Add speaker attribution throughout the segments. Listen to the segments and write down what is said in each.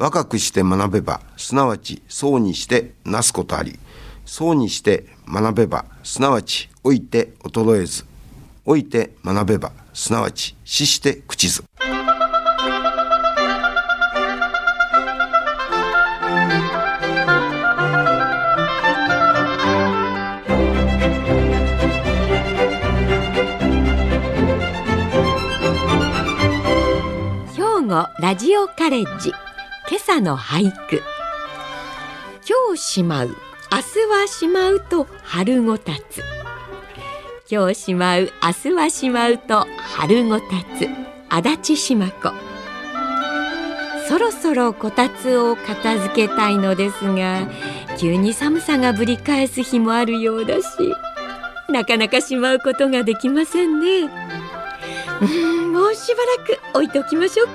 Speaker 1: 若くして学べば、すなわちそうにしてなすことあり、そうにして学べば、すなわち老いて衰えず、老いて学べば、すなわち死して朽ちず。
Speaker 2: 兵庫ラジオカレッジ今朝の俳句。今日しまう明日はしまうと春ごたつ。今日しまう明日はしまうと春ごたつ。足立しま子そろそろこたつを片付けたいのですが急に寒さがぶり返す日もあるようだしなかなかしまうことができませんね。うんもうしばらく置いておきましょうか。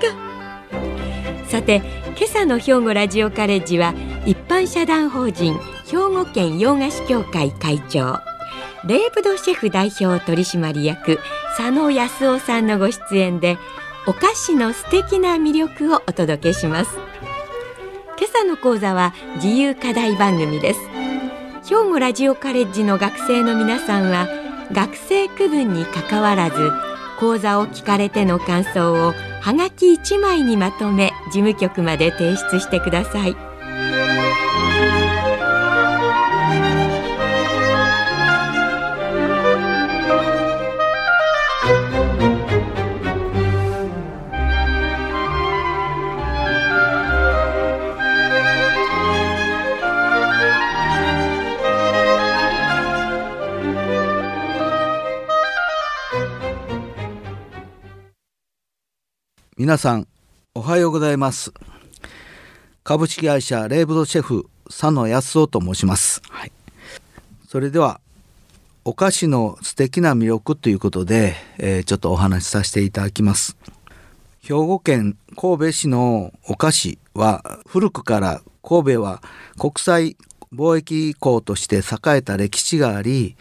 Speaker 2: さて今朝の兵庫ラジオカレッジは一般社団法人兵庫県洋菓子協会会長。レーブドシェフ代表取締役佐野康夫さんのご出演でお菓子の素敵な魅力をお届けします。今朝の講座は自由課題番組です。兵庫ラジオカレッジの学生の皆さんは学生区分にかかわらず講座を聞かれての感想をはがき1枚にまとめ事務局まで提出してください。
Speaker 3: 皆さんおはようございます。株式会社レーブドシェフ佐野康夫と申します、はい、それではお菓子の素敵な魅力ということで、えー、ちょっとお話しさせていただきます。兵庫県神戸市のお菓子は古くから神戸は国際貿易港として栄えた歴史があり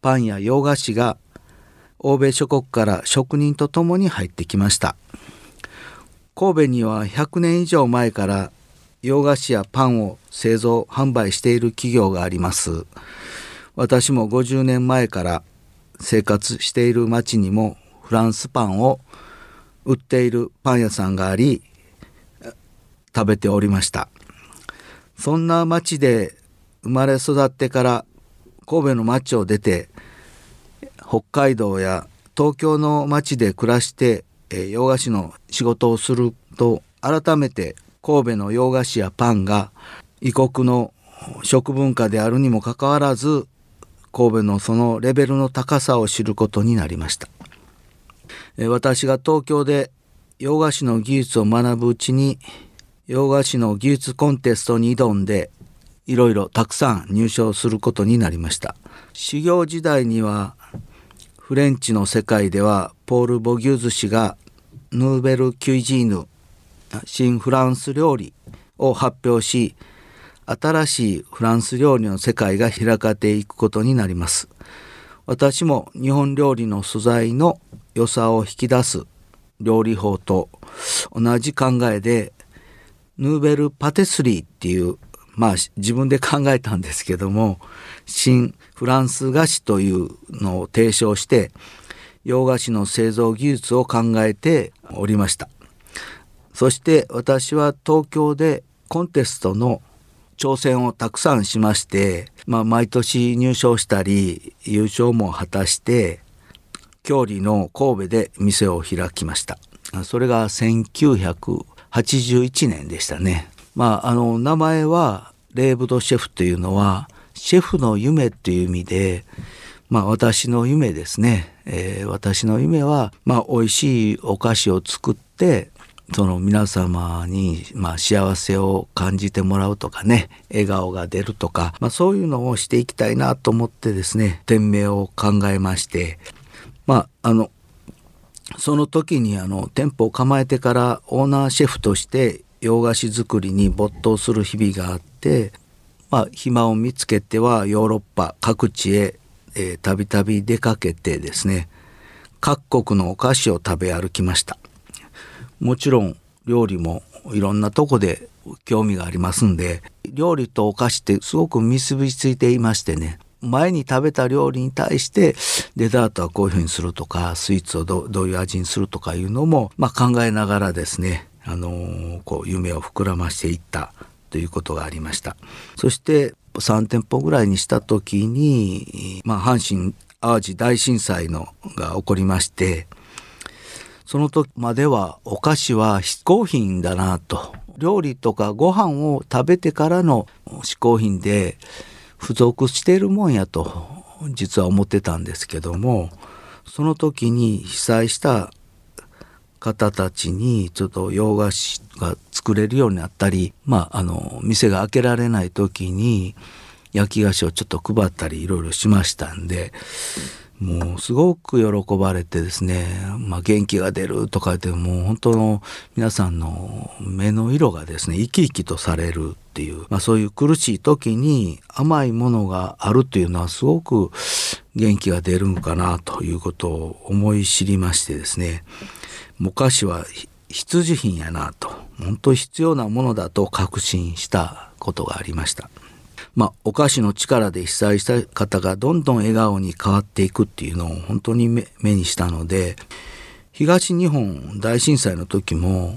Speaker 3: パンや洋菓子が欧米諸国から職人とともに入ってきました神戸には100年以上前から洋菓子やパンを製造販売している企業があります。私も50年前から生活している町にもフランスパンを売っているパン屋さんがあり食べておりました。そんな町で生まれ育ってから神戸の町を出て北海道や東京の町で暮らしてえ洋菓子の仕事をすると改めて神戸の洋菓子やパンが異国の食文化であるにもかかわらず神戸のそのレベルの高さを知ることになりました。え私が東京で洋菓子の技術を学ぶうちに洋菓子の技術コンテストに挑んでいろいろたくさん入賞することになりました。修行時代にはフレンチの世界ではポール・ボギューズ氏がヌーベル・キュイジーヌ新フランス料理を発表し新しいフランス料理の世界が開かれていくことになります。私も日本料理の素材の良さを引き出す料理法と同じ考えでヌーベル・パテスリーっていうまあ自分で考えたんですけども新フランス菓子というのを提唱して洋菓子の製造技術を考えておりました。そして私は東京でコンテストの挑戦をたくさんしまして、まあ、毎年入賞したり優勝も果たして郷里の神戸で店を開きました。それが1981年でしたね。まああの名前はレーブドシェフというのはシェフの夢っていう意味で、まあ私の夢ですね。えー、私の夢は、まあ美味しいお菓子を作って、その皆様に、まあ、幸せを感じてもらうとかね。笑顔が出るとか、まあ、そういうのをしていきたいなと思ってですね店名を考えまして。まああのその時にあの店舗を構えてからオーナーシェフとして洋菓子作りに没頭する日々があってまあ、暇を見つけてはヨーロッパ各地へたびたび出かけてですね各国のお菓子を食べ歩きました。もちろん料理もいろんなとこで興味がありますんで料理とお菓子ってすごく結びついていましてね前に食べた料理に対してデザートはこういうふうにするとかスイーツをどういう味にするとかいうのも、まあ、考えながらですね、あの、こう夢を膨らましていったということがありました。そして3店舗ぐらいにした時に、まあ、阪神・淡路大震災のが起こりましてその時まではお菓子は嗜好品だなと。料理とかご飯を食べてからの嗜好品で付属しているもんやと実は思ってたんですけどもその時に被災した方たちにちょっと洋菓子が作れるようになったりまああの店が開けられない時に焼き菓子をちょっと配ったりいろいろしましたんでもうすごく喜ばれてですね、まあ、元気が出るとか言ってもう本当の皆さんの目の色がですね生き生きとされるっていう、まあ、そういう苦しい時に甘いものがあるというのはすごく元気が出るんかなということを思い知りましてですね。昔は必需品やなと本当必要なものだと確信したことがありました。まあ、お菓子の力で被災した方がどんどん笑顔に変わっていくっていうのを本当に目にしたので東日本大震災の時も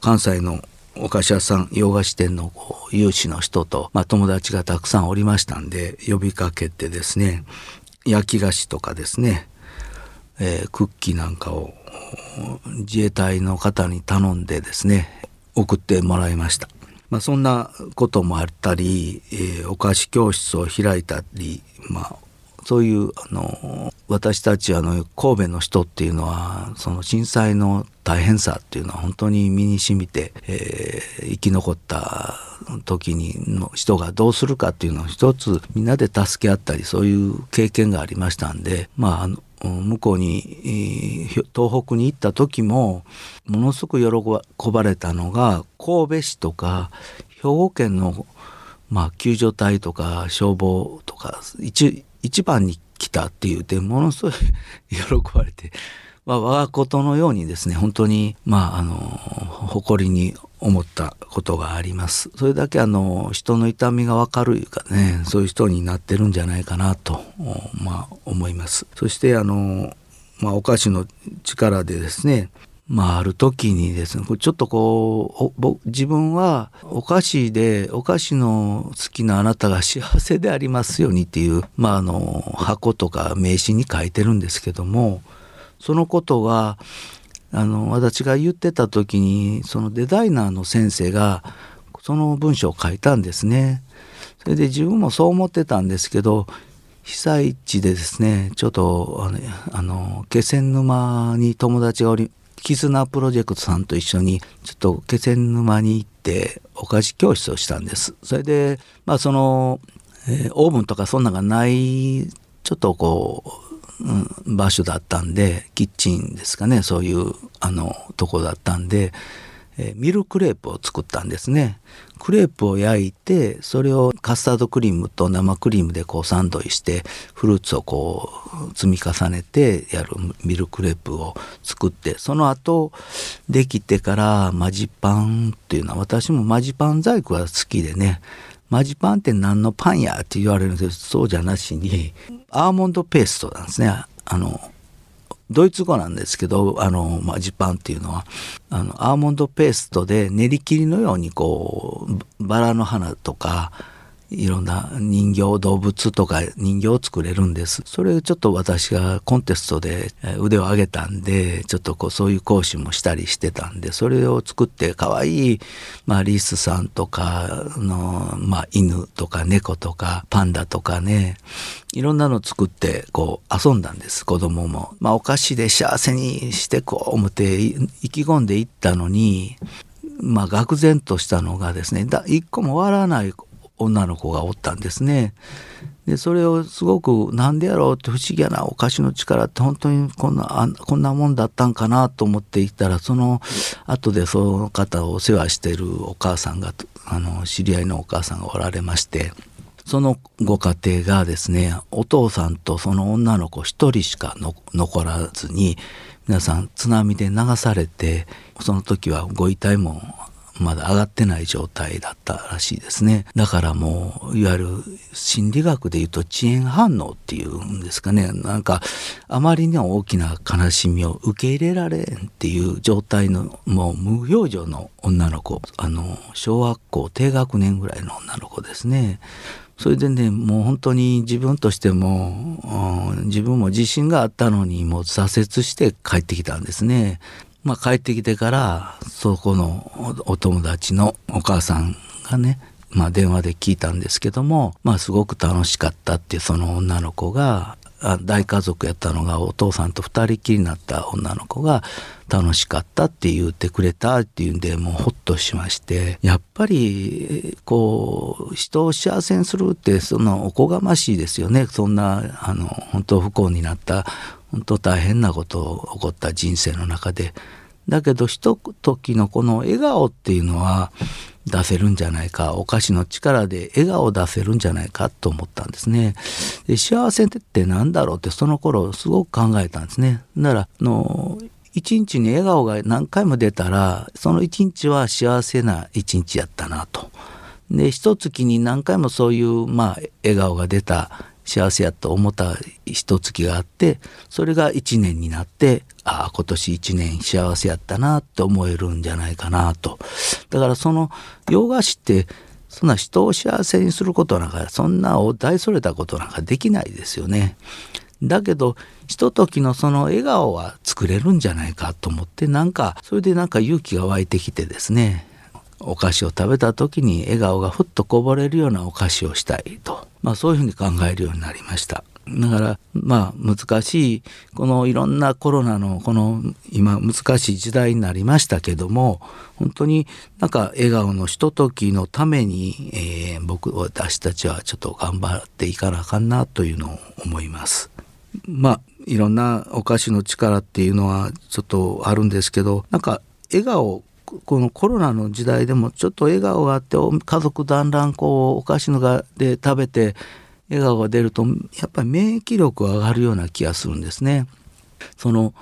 Speaker 3: 関西のお菓子屋さん洋菓子店の有志の人と、まあ、友達がたくさんおりましたんで呼びかけてですね焼き菓子とかですね、えー、クッキーなんかを自衛隊の方に頼んでですね送ってもらいました。まあ、そんなこともあったり、えー、お菓子教室を開いたり、まあ、そういうあの私たちあの神戸の人っていうのはその震災の大変さっていうのは本当に身にしみて、えー、生き残った時にの人がどうするかっていうのを一つみんなで助け合ったりそういう経験がありましたんでまああの向こうに東北に行った時もものすごく喜ばれたのが神戸市とか兵庫県の、まあ、救助隊とか消防とか一一番に来たっていうてものすごい喜ばれて、まあ、我がことのようにですね本当にまああの誇りに思ったことがあります。それだけあの人の痛みがわかるいうかね、そういう人になってるんじゃないかなとまあ思います。そしてあのまあお菓子の力でですね、まあある時にですね、ちょっとこう自分はお菓子でお菓子の好きなあなたが幸せでありますようにっていうまああの箱とか名刺に書いてるんですけども、そのことがあの私が言ってた時にそのデザイナーの先生がその文章を書いたんですね。それで自分もそう思ってたんですけど被災地でですねちょっとあのあの気仙沼に友達がおり絆プロジェクトさんと一緒にちょっと気仙沼に行ってお菓子教室をしたんです。それでまあその、えー、オーブンとかそんなのがないちょっとこううん、場所だったんでキッチンですかねそういうあのとこだったんで、えー、ミルクレープを作ったんですね。クレープを焼いてそれをカスタードクリームと生クリームでこうサンドイしてフルーツをこう積み重ねてやるミルクレープを作ってその後できてからマジパンっていうのは私もマジパン細工が好きでねマジパンって何のパンやって言われるんですけどそうじゃなしにアーモンドペーストなんですね。あのドイツ語なんですけどあのマジパンっていうのはあのアーモンドペーストで練り切りのようにこうバラの花とかいろんな人形動物とか人形を作れるんです。それちょっと私がコンテストで腕を上げたんでちょっとこうそういう講師もしたりしてたんでそれを作って可愛いまあリスさんとかのまあ犬とか猫とかパンダとかねいろんなの作ってこう遊んだんです子供も。まあお菓子で幸せにしてこう思って意気込んでいったのにまあ愕然としたのがですね一個も笑わない女の子がおったんですね。でそれをすごくなんでやろうって不思議やなお菓子の力って本当にこんなあこんなもんだったんかなと思っていたらその後でその方をお世話してるお母さんがあの知り合いのお母さんがおられましてそのご家庭がですねお父さんとその女の子一人しか残らずに皆さん津波で流されてその時はご遺体もまだ上がってない状態だったらしいですね。だからもういわゆる心理学で言うと遅延反応っていうんですかね。なんかあまりに大きな悲しみを受け入れられんっていう状態のもう無表情の女の子。あの小学校低学年ぐらいの女の子ですね。それでねもう本当に自分としても、うん、自分も自信があったのにもう挫折して帰ってきたんですね。まあ、帰ってきてからそこのお友達のお母さんがね、まあ、電話で聞いたんですけども、まあ、すごく楽しかったってその女の子が大家族やったのがお父さんと2人きりになった女の子が楽しかったって言ってくれたっていうんでもうほっとしましてやっぱりこう人を幸せにするってそのおこがましいですよね。そんなあの本当不幸になった本当大変なことを起こった人生の中でだけどひとときのこの笑顔っていうのは出せるんじゃないかお菓子の力で笑顔を出せるんじゃないかと思ったんですね。で幸せって何だろうってその頃すごく考えたんですね。だからの一日に笑顔が何回も出たらその一日は幸せな一日やったなと。で一月に何回もそういうまあ笑顔が出た幸せやと思った一月があってそれが1年になってああ今年1年幸せやったなって思えるんじゃないかなとだからその洋菓子ってそんな人を幸せにすることなんかそんな大それたことなんかできないですよね。だけどひとときのその笑顔は作れるんじゃないかと思ってなんかそれでなんか勇気が湧いてきてですねお菓子を食べた時に笑顔がふっとこぼれるようなお菓子をしたいと、まあ、そういうふうに考えるようになりました。だからまあ難しいこのいろんなコロナのこの今難しい時代になりましたけども本当になんか笑顔のひとときのために、えー、僕私たちはちょっと頑張っていかなあかんなというのを思います。まあいろんなお菓子の力っていうのはちょっとあるんですけどなんか笑顔このコロナの時代でもちょっと笑顔があって家族団らんこうお菓子のがで食べて笑顔が出るとやっぱり免疫力上がるような気がするんですね。その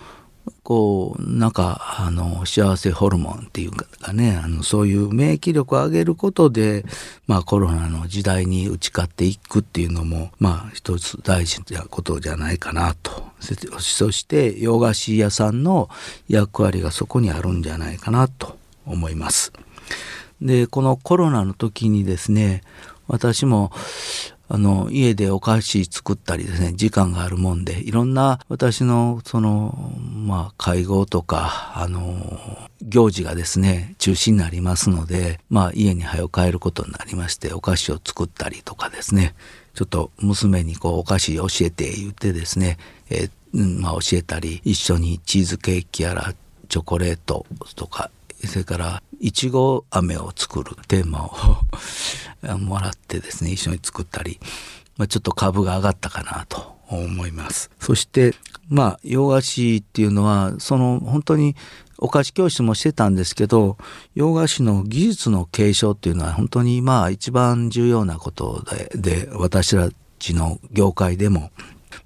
Speaker 3: こうなんかあの幸せホルモンっていうかねあのそういう免疫力を上げることで、まあ、コロナの時代に打ち勝っていくっていうのもまあ一つ大事なことじゃないかなとそして洋菓子屋さんの役割がそこにあるんじゃないかなと思います。でこのコロナの時にですね私もあの、家でお菓子作ったりですね、時間があるもんで、いろんな私の、その、まあ、会合とか、あの、行事がですね、中止になりますので、まあ、家に早く帰ることになりまして、お菓子を作ったりとかですね、ちょっと娘にこう、お菓子教えて言ってですね、えー、まあ、教えたり、一緒にチーズケーキやら、チョコレートとかそれからいちご飴を作るテーマを もらってですね一緒に作ったり、まあ、ちょっと株が上がったかなと思います。そしてまあ洋菓子っていうのはその本当にお菓子教室もしてたんですけど洋菓子の技術の継承っていうのは本当にまあ一番重要なことでで私たちの業界でも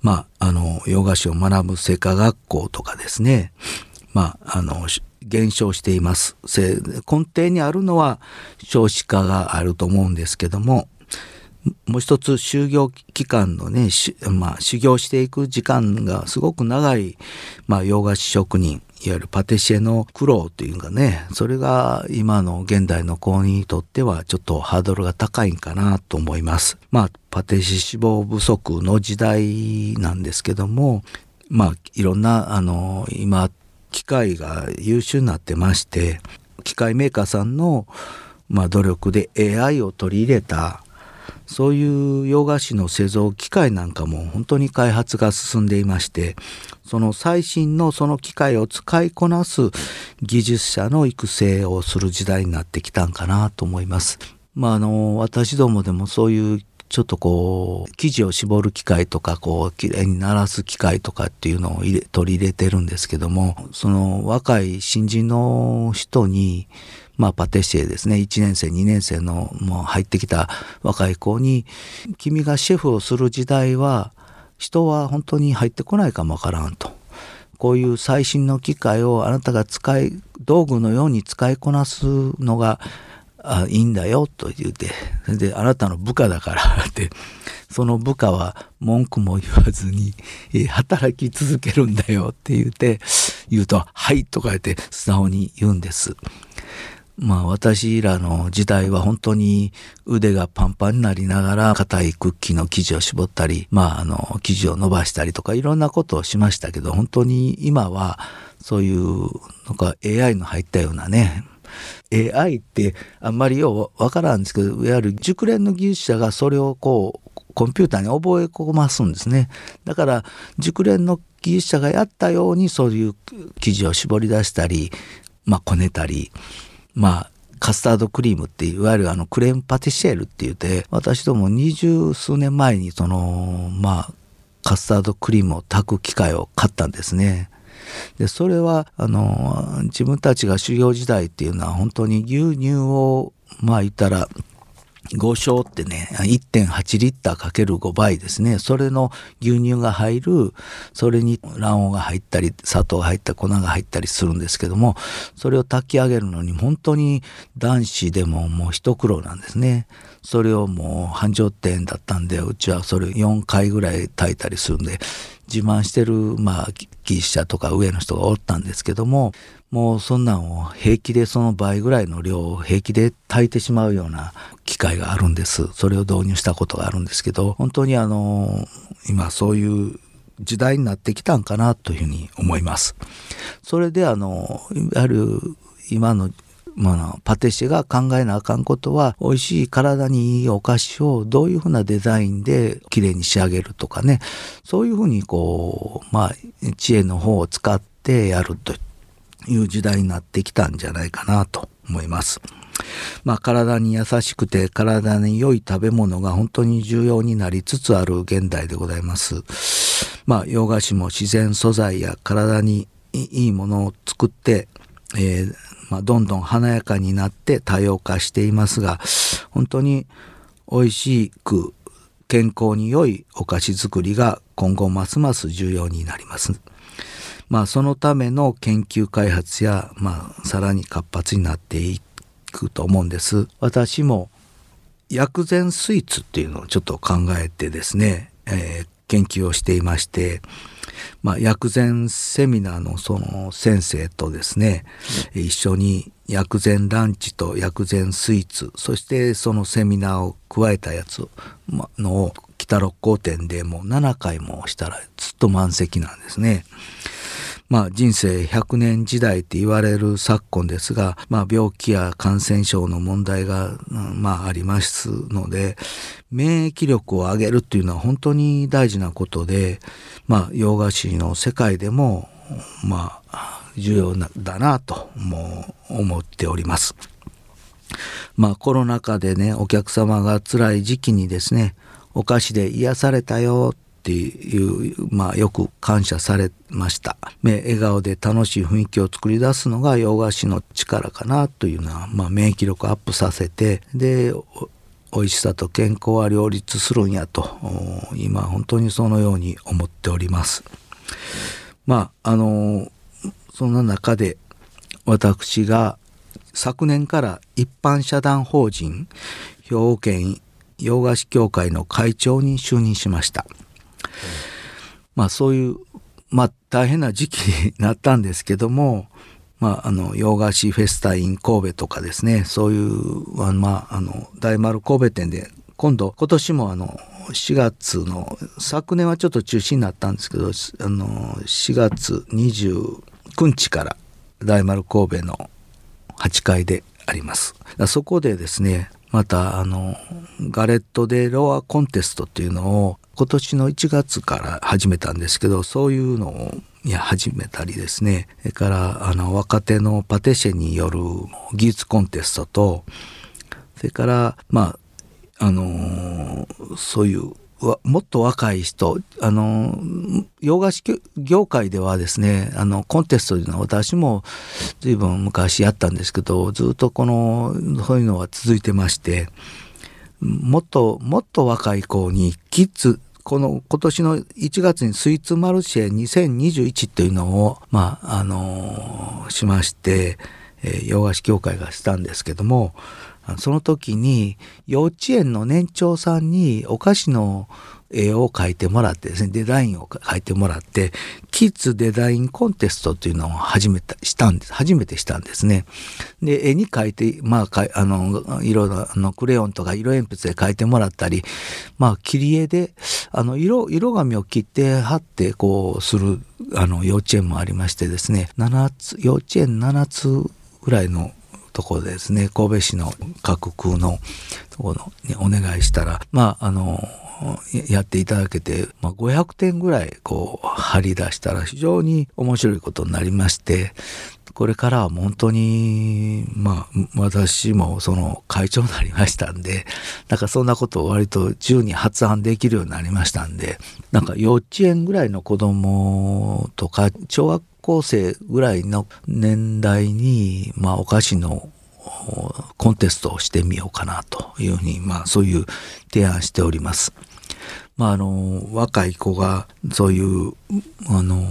Speaker 3: まああの洋菓子を学ぶ製菓学校とかですねまああの減少しています。根底にあるのは少子化があると思うんですけども、もう一つ就業期間のね、まあ、修行していく時間がすごく長い、まあ、洋菓子職人、いわゆるパティシエの苦労というかね、それが今の現代の子にとってはちょっとハードルが高いんかなと思います。まあ、パティシエ脂肪不足の時代なんですけども、まあ、いろんな、あの、今機械が優秀になってまして機械メーカーさんの、まあ、努力で AI を取り入れたそういう洋菓子の製造機械なんかも本当に開発が進んでいましてその最新のその機械を使いこなす技術者の育成をする時代になってきたんかなと思います。まあ、あの私どもでもそういうちょっとこう生地を絞る機械とかこうきれいに鳴らす機械とかっていうのを入れ取り入れてるんですけどもその若い新人の人にまあパティシエですね1年生2年生のもう入ってきた若い子に君がシェフをする時代は人は本当に入ってこないかもわからんと。こういう最新の機械をあなたが使い道具のように使いこなすのがあいいんだよと言うてそれであなたの部下だから ってその部下は文句も言わずに、え働き続けるんだよって言うて言うと「はい」とか言って素直に言うんです。まあ私らの時代は本当に腕がパンパンになりながら硬いクッキーの生地を絞ったり、まああの生地を伸ばしたりとかいろんなことをしましたけど本当に今はそういうなんか AI の入ったようなね AI ってあんまりようわからんですけどいわゆる熟練の技術者がそれをこうコンピューターに覚え込ますんですねだから熟練の技術者がやったようにそういう生地を絞り出したりまあこねたりまあカスタードクリームっていわゆるあのクレームパティシエルって言って私ども二十数年前にそのまあカスタードクリームを炊く機械を買ったんですね。でそれはあの自分たちが修行時代っていうのは本当に牛乳をまあ言ったら5升ってね、1.8リッターかける5倍ですね。それの牛乳が入る、それに卵黄が入ったり、砂糖が入った粉が入ったりするんですけども、それを炊き上げるのに本当に男子でももう一苦労なんですね。それをもう繁盛店だったんで、うちはそれ4回ぐらい炊いたりするんで、自慢してる、まあ、技術者とか上の人がおったんですけども、もうそんなんを平気でその倍ぐらいの量を平気で炊いてしまうような機械があるんです。それを導入したことがあるんですけど、本当にあの、今そういう時代になってきたんかなというふうに思います。それであの、いわゆる今のまあ、パティシエが考えなあかんことは美味しい体にいいお菓子をどういうふうなデザインで綺麗に仕上げるとかねそういうふうにこうまあ知恵の方を使ってやるという時代になってきたんじゃないかなと思います。まあ、体に優しくて体に良い食べ物が本当に重要になりつつある現代でございます。まあ、洋菓子も自然素材や体にいいものを作って、えー、まあ、どんどん華やかになって多様化していますが、本当に美味しく健康に良いお菓子作りが今後ますます重要になります。まあそのための研究開発や、まあ、さらに活発になっていくと思うんです。私も薬膳スイーツっていうのをちょっと考えてですね、えー、研究をしていまして、まあ、薬膳セミナーのその先生とですね、一緒に薬膳ランチと薬膳スイーツそしてそのセミナーを加えたやつのを北六甲店でもう7回もしたらずっと満席なんですね。まあ、人生100年時代って言われる昨今ですが、まあ、病気や感染症の問題が、まあ、ありますので免疫力を上げるっていうのは本当に大事なことで、まあ、洋菓子の世界でも、まあ、重要だなとも思っております。まあコロナ禍でねお客様が辛い時期にですねお菓子で癒されたよっていう、まあ、よく感謝されました。目笑顔で楽しい雰囲気を作り出すのが洋菓子の力かなというのは、まあ、免疫力アップさせてで美味しさと健康は両立するんやと今本当にそのように思っております。まああのそんな中で私が昨年から一般社団法人兵庫県洋菓子協会の会長に就任しました。まあそういう、まあ大変な時期になったんですけども、まあ、あの洋菓子フェスタイン神戸とかですねそういうまああの大丸神戸店で今度今年もあの4月の昨年はちょっと中止になったんですけどあの4月29日から大丸神戸の8階であります。そこでですねまたあのガレット・デ・ロア・コンテストっていうのを今年の1月から始めたんですけどそういうのをや始めたりですね。それからあの若手のパティシェによる技術コンテストとそれからまああの、そういうもっと若い人あの洋菓子業界ではですねあのコンテストというのは私も随分昔やったんですけどずっとこのそういうのは続いてましてもっともっと若い子にキッズこの今年の1月にスイーツマルシェ2021というのを、まあ、あの、しまして、えー、洋菓子協会がしたんですけども、その時に幼稚園の年長さんにお菓子の絵を描いてもらってですねデザインを描いてもらってキッズデザインコンテストというのを始めたしたんです初めてしたんですね。で絵に描いてまああの色のあのクレヨンとか色鉛筆で描いてもらったりまあ切り絵であの色色紙を切って貼ってこうするあの幼稚園もありましてですね7つ幼稚園7つぐらいのところでですね神戸市の各空のところにお願いしたらまああのやっていただけて、まあ、500点ぐらいこう張り出したら非常に面白いことになりましてこれからは本当にまあ私もその会長になりましたんでなんかそんなことを割と自由に発案できるようになりましたんでなんか幼稚園ぐらいの子供とか小学校生ぐらいの年代に、まあ、お菓子のコンテストをしてみようかなというふうに、まあ、そういう提案しております。まあ、あの若い子がそういうあの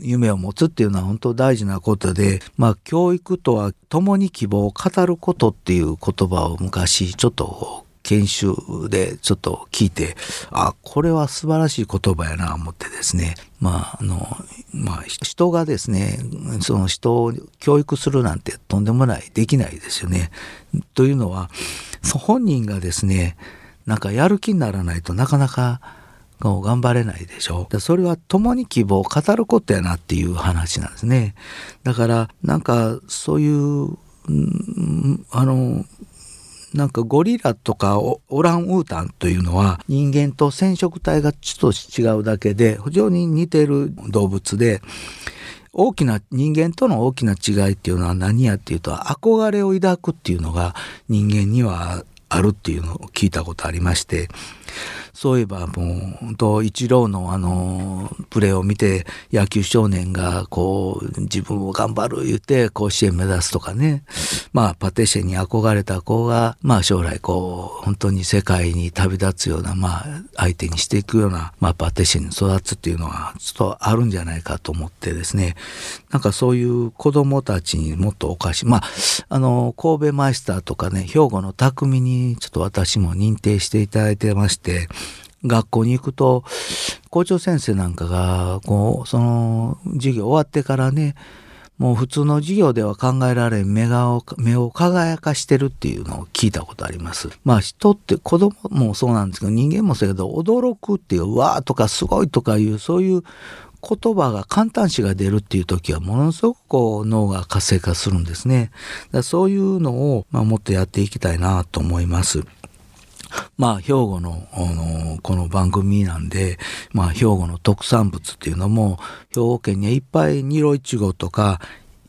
Speaker 3: 夢を持つっていうのは本当大事なことで、まあ、教育とは共に希望を語ることっていう言葉を昔ちょっと研修でちょっと聞いてあこれは素晴らしい言葉やな思ってですね。まああのまあ人がですねその人を教育するなんてとんでもないできないですよね。というのは本人がですねなんかやる気にならないとなかなか頑張れないでしょそれは共に希望を語ることやなっていう話なんですね。だからなんかそういうあのなんかゴリラとかオランウータンというのは人間と染色体がちょっと違うだけで非常に似てる動物で大きな人間との大きな違いっていうのは何やっていうと憧れを抱くっていうのが人間にはあるっていうのを聞いたことありましてそういえばもう本当一郎のあのプレーを見て野球少年がこう自分を頑張る言って甲子園目指すとかね。まあパティシエに憧れた子がまあ将来こう本当に世界に旅立つようなまあ相手にしていくようなまあパティシエに育つっていうのはちょっとあるんじゃないかと思ってですね。なんかそういう子供たちにもっとおかしいまああの神戸マイスターとかね兵庫の匠にちょっと私も認定していただいてまして学校に行くと校長先生なんかがこうその授業終わってからねもう普通の授業では考えられん目が目を輝かしてるっていうのを聞いたことあります。まあ人って子供もそうなんですけど人間もそうやけど驚くっていうわーとかすごいとかいうそういう言葉が簡単詞が出るっていう時はものすごくこう脳が活性化するんですね。だそういうのを、まあ、もっとやっていきたいなと思います。まあ、兵庫の、この番組なんで、まあ、兵庫の特産物っていうのも、兵庫県にはいっぱいニロイチゴとか、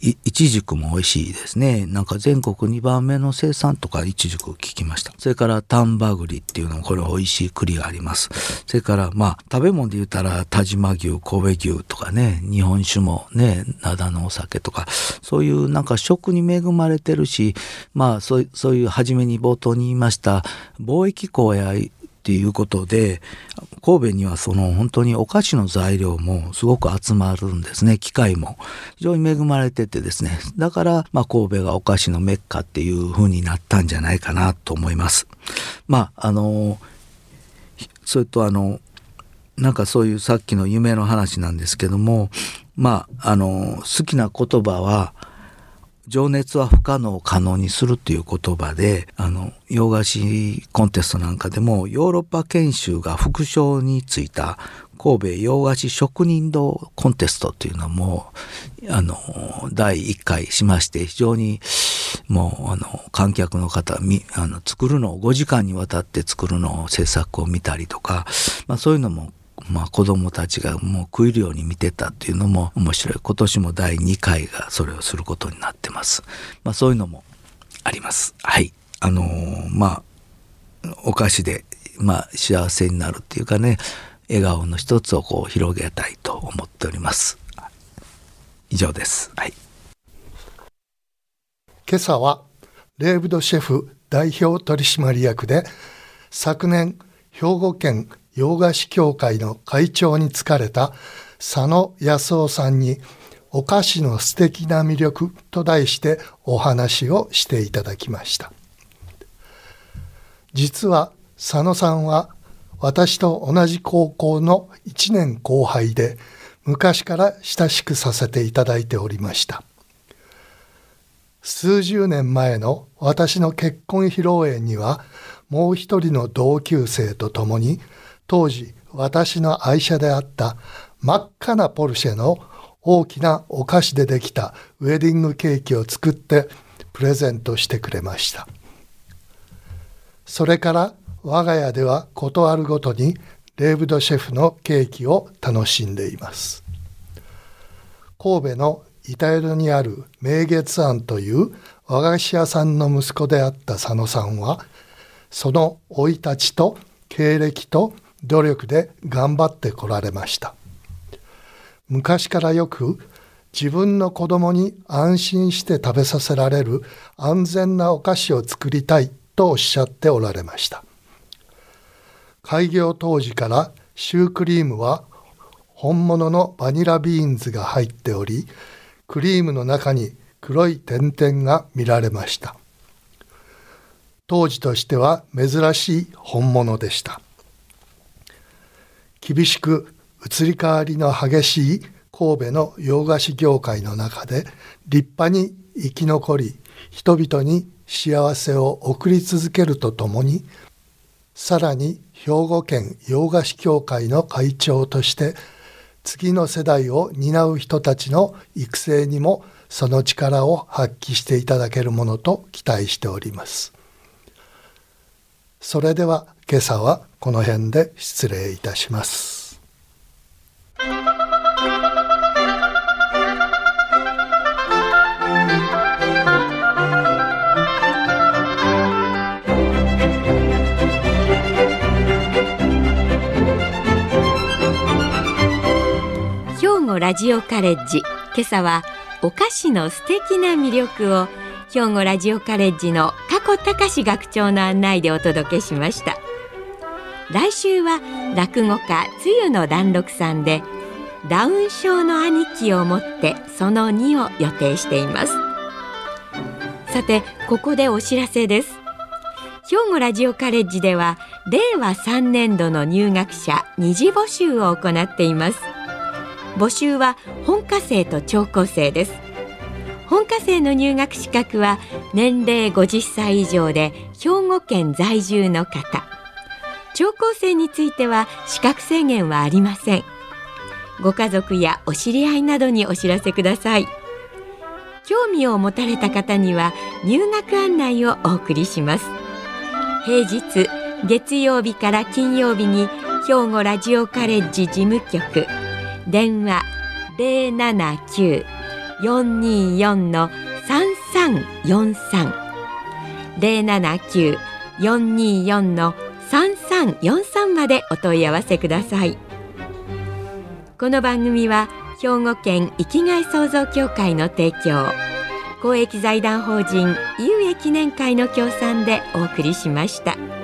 Speaker 3: いちじくも美味しいですね。なんか全国2番目の生産とかいちじく聞きました。それから丹波栗っていうのもこれ美味しい栗があります。それからまあ食べ物で言ったら田島牛、神戸牛とかね、日本酒もね、灘のお酒とか、そういうなんか食に恵まれてるし、まあそうそういう初めに冒頭に言いました貿易港やっていうことで神戸にはその本当にお菓子の材料もすごく集まるんですね。機械も。非常に恵まれててですね。だから、まあ、神戸がお菓子のメッカっていう風になったんじゃないかなと思います。まああのそれとあのなんかそういうさっきの夢の話なんですけどもまああの好きな言葉は情熱は不可能を可能にするっていう言葉で、あの、洋菓子コンテストなんかでもヨーロッパ研修が副賞についた神戸洋菓子職人堂コンテストっていうのも、あの、第1回しまして、非常にもう、あの、観客の方、み、あの、作るのを5時間にわたって作るのを制作を見たりとか、まあそういうのもまあ、子供たちがもう食いるように見てたっていうのも面白い。今年も第2回がそれをすることになってます、まあ、そういうのもあります。はい。あのー、まあお菓子で、まあ、幸せになるっていうかね笑顔の一つをこう広げたいと思っております。以上です。はい。
Speaker 4: 今朝はレーブドシェフ代表取締役で昨年兵庫県洋菓子協会の会長に就かれた佐野康夫さんにお菓子の素敵な魅力と題してお話をしていただきました。実は佐野さんは私と同じ高校の1年後輩で昔から親しくさせていただいておりました。数十年前の私の結婚披露宴にはもう一人の同級生と共に当時私の愛車であった真っ赤なポルシェの大きなお菓子でできたウェディングケーキを作ってプレゼントしてくれました。それから我が家では事あるごとにレーブドシェフのケーキを楽しんでいます。神戸の板江戸にある明月庵という和菓子屋さんの息子であった佐野さんはその生い立ちと経歴と努力で頑張ってこられました。昔からよく自分の子供に安心して食べさせられる安全なお菓子を作りたいとおっしゃっておられました。開業当時からシュークリームは本物のバニラビーンズが入っておりクリームの中に黒い点々が見られました。当時としては珍しい本物でした。厳しく移り変わりの激しい神戸の洋菓子業界の中で立派に生き残り人々に幸せを送り続けるとともにさらに兵庫県洋菓子協会の会長として次の世代を担う人たちの育成にもその力を発揮していただけるものと期待しております。それでは今朝はこの辺で失礼いたします。
Speaker 2: ラジオカレッジ今朝はお菓子の素敵な魅力を兵庫ラジオカレッジの加古隆学長の案内でお届けしました来週は落語家つゆの団六さんでダウン症の兄貴を持ってその2を予定しています。さてここでお知らせです。兵庫ラジオカレッジでは令和3年度の入学者二次募集を行っています。募集は本科生と聴講生です。本科生の入学資格は年齢50歳以上で兵庫県在住の方。聴講生については資格制限はありません。ご家族やお知り合いなどにお知らせください。興味を持たれた方には入学案内をお送りします。平日月曜日から金曜日に兵庫ラジオカレッジ事務局。電話079-424の3343 079-424の3343までお問い合わせくださいこの番組は兵庫県生きがい創造協会の提供公益財団法人有益記念会の協賛でお送りしました。